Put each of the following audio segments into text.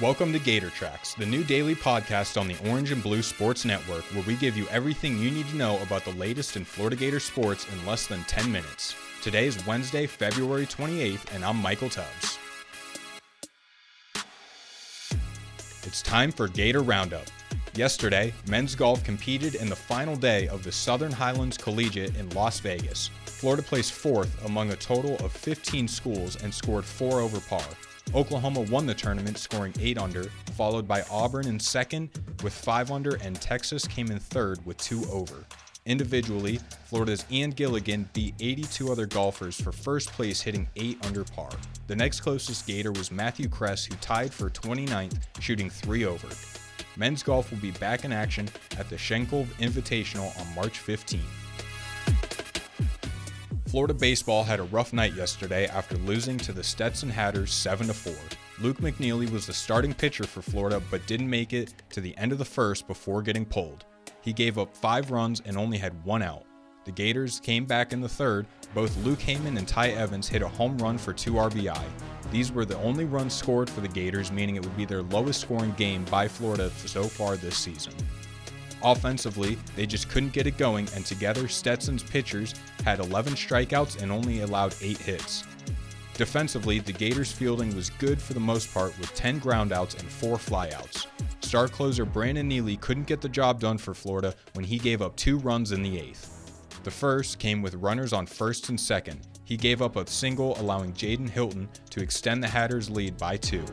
Welcome to Gator Tracks, the new daily podcast on the Orange and Blue Sports Network, where we give you everything you need to know about the latest in Florida Gator sports in less than 10 minutes. Today is Wednesday, February 28th, and I'm Michael Tubbs. It's time for Gator Roundup. Yesterday, men's golf competed in the final day of the Southern Highlands Collegiate in Las Vegas. Florida placed fourth among a total of 15 schools and scored four over par. Oklahoma won the tournament, scoring 8 under, followed by Auburn in second with 5 under, and Texas came in third with 2 over. Individually, Florida's Ian Gilligan beat 82 other golfers for first place, hitting 8 under par. The next closest Gator was Matthew Kress, who tied for 29th, shooting 3 over. Men's golf will be back in action at the Schenkel Invitational on March 15th. Florida baseball had a rough night yesterday after losing to the Stetson Hatters 7 4. Luke McNeely was the starting pitcher for Florida but didn't make it to the end of the first before getting pulled. He gave up five runs and only had one out. The Gators came back in the third. Both Luke Heyman and Ty Evans hit a home run for 2 RBI. These were the only runs scored for the Gators, meaning it would be their lowest scoring game by Florida so far this season. Offensively, they just couldn't get it going, and together, Stetson's pitchers had 11 strikeouts and only allowed 8 hits. Defensively, the Gators' fielding was good for the most part with 10 groundouts and 4 flyouts. Star closer Brandon Neely couldn't get the job done for Florida when he gave up two runs in the eighth. The first came with runners on first and second. He gave up a single, allowing Jaden Hilton to extend the Hatters' lead by two.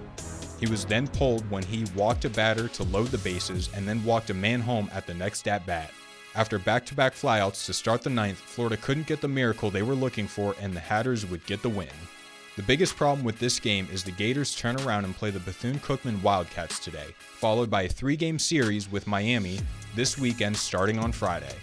He was then pulled when he walked a batter to load the bases and then walked a man home at the next at bat. After back to back flyouts to start the ninth, Florida couldn't get the miracle they were looking for and the Hatters would get the win. The biggest problem with this game is the Gators turn around and play the Bethune Cookman Wildcats today, followed by a three game series with Miami this weekend starting on Friday.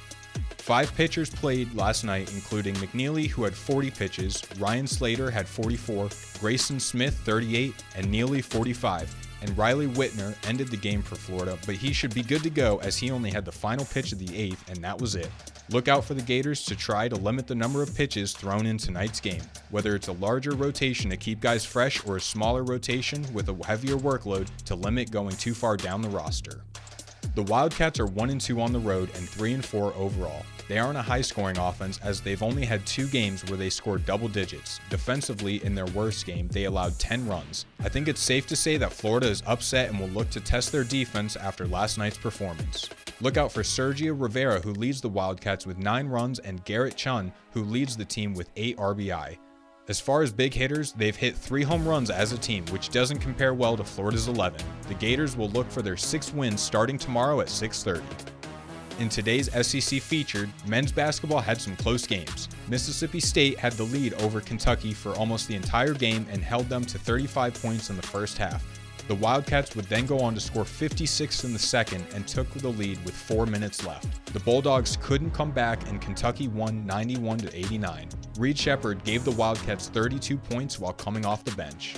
Five pitchers played last night, including McNeely, who had 40 pitches, Ryan Slater had 44, Grayson Smith 38, and Neely 45. And Riley Whitner ended the game for Florida, but he should be good to go as he only had the final pitch of the eighth, and that was it. Look out for the Gators to try to limit the number of pitches thrown in tonight's game, whether it's a larger rotation to keep guys fresh or a smaller rotation with a heavier workload to limit going too far down the roster. The Wildcats are 1 and 2 on the road and 3 and 4 overall. They aren't a high scoring offense as they've only had two games where they scored double digits. Defensively, in their worst game, they allowed 10 runs. I think it's safe to say that Florida is upset and will look to test their defense after last night's performance. Look out for Sergio Rivera, who leads the Wildcats with 9 runs, and Garrett Chun, who leads the team with 8 RBI. As far as big hitters, they've hit three home runs as a team, which doesn't compare well to Florida's 11. The Gators will look for their sixth win starting tomorrow at 6:30. In today's SEC featured, men's basketball had some close games. Mississippi State had the lead over Kentucky for almost the entire game and held them to 35 points in the first half. The Wildcats would then go on to score 56 in the second and took the lead with 4 minutes left. The Bulldogs couldn't come back and Kentucky won 91 to 89. Reed Sheppard gave the Wildcats 32 points while coming off the bench.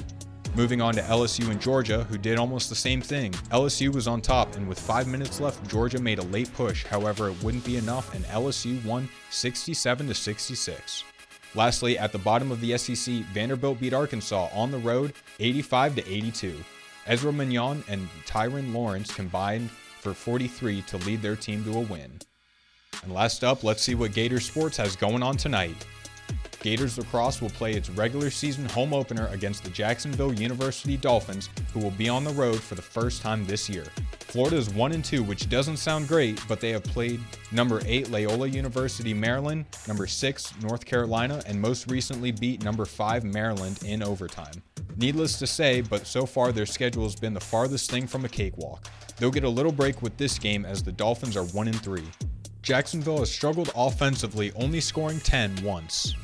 Moving on to LSU and Georgia, who did almost the same thing. LSU was on top, and with five minutes left, Georgia made a late push. However, it wouldn't be enough, and LSU won 67 to 66. Lastly, at the bottom of the SEC, Vanderbilt beat Arkansas on the road 85 to 82. Ezra Manjon and Tyrin Lawrence combined for 43 to lead their team to a win. And last up, let's see what Gator Sports has going on tonight. Gators lacrosse will play its regular season home opener against the Jacksonville University Dolphins, who will be on the road for the first time this year. Florida is 1 and 2, which doesn't sound great, but they have played number 8 Loyola University Maryland, number 6 North Carolina, and most recently beat number 5 Maryland in overtime. Needless to say, but so far their schedule has been the farthest thing from a cakewalk. They'll get a little break with this game as the Dolphins are 1 and 3. Jacksonville has struggled offensively, only scoring 10 once.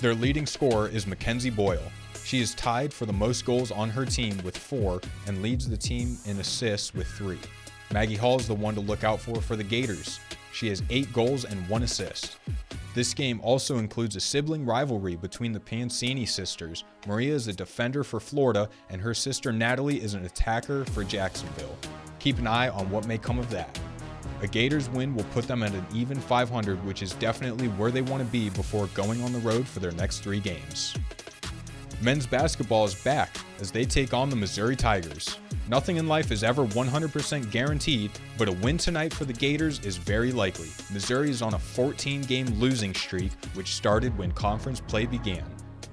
Their leading scorer is Mackenzie Boyle. She is tied for the most goals on her team with four and leads the team in assists with three. Maggie Hall is the one to look out for for the Gators. She has eight goals and one assist. This game also includes a sibling rivalry between the Pancini sisters. Maria is a defender for Florida, and her sister Natalie is an attacker for Jacksonville. Keep an eye on what may come of that. A Gators win will put them at an even 500, which is definitely where they want to be before going on the road for their next three games. Men's basketball is back as they take on the Missouri Tigers. Nothing in life is ever 100% guaranteed, but a win tonight for the Gators is very likely. Missouri is on a 14 game losing streak, which started when conference play began.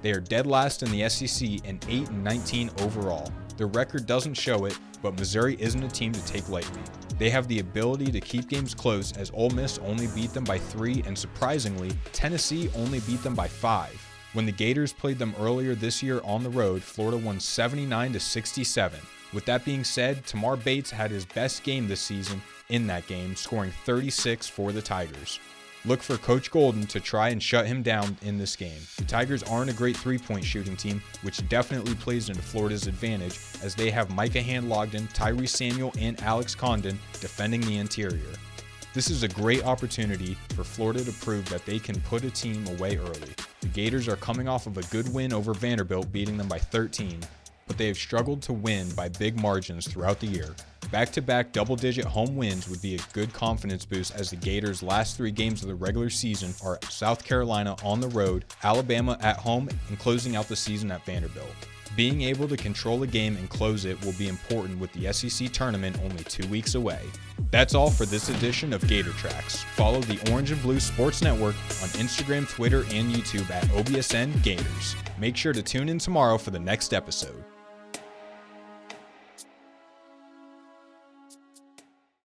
They are dead last in the SEC and 8 and 19 overall. Their record doesn't show it, but Missouri isn't a team to take lightly. They have the ability to keep games close as Ole Miss only beat them by 3 and surprisingly, Tennessee only beat them by 5. When the Gators played them earlier this year on the road, Florida won 79 to 67. With that being said, Tamar Bates had his best game this season in that game, scoring 36 for the Tigers. Look for Coach Golden to try and shut him down in this game. The Tigers aren't a great three point shooting team, which definitely plays into Florida's advantage as they have Micah Handlogten, Tyrese Samuel, and Alex Condon defending the interior. This is a great opportunity for Florida to prove that they can put a team away early. The Gators are coming off of a good win over Vanderbilt, beating them by 13, but they have struggled to win by big margins throughout the year. Back to back double digit home wins would be a good confidence boost as the Gators' last three games of the regular season are South Carolina on the road, Alabama at home, and closing out the season at Vanderbilt. Being able to control a game and close it will be important with the SEC tournament only two weeks away. That's all for this edition of Gator Tracks. Follow the Orange and Blue Sports Network on Instagram, Twitter, and YouTube at OBSN Gators. Make sure to tune in tomorrow for the next episode.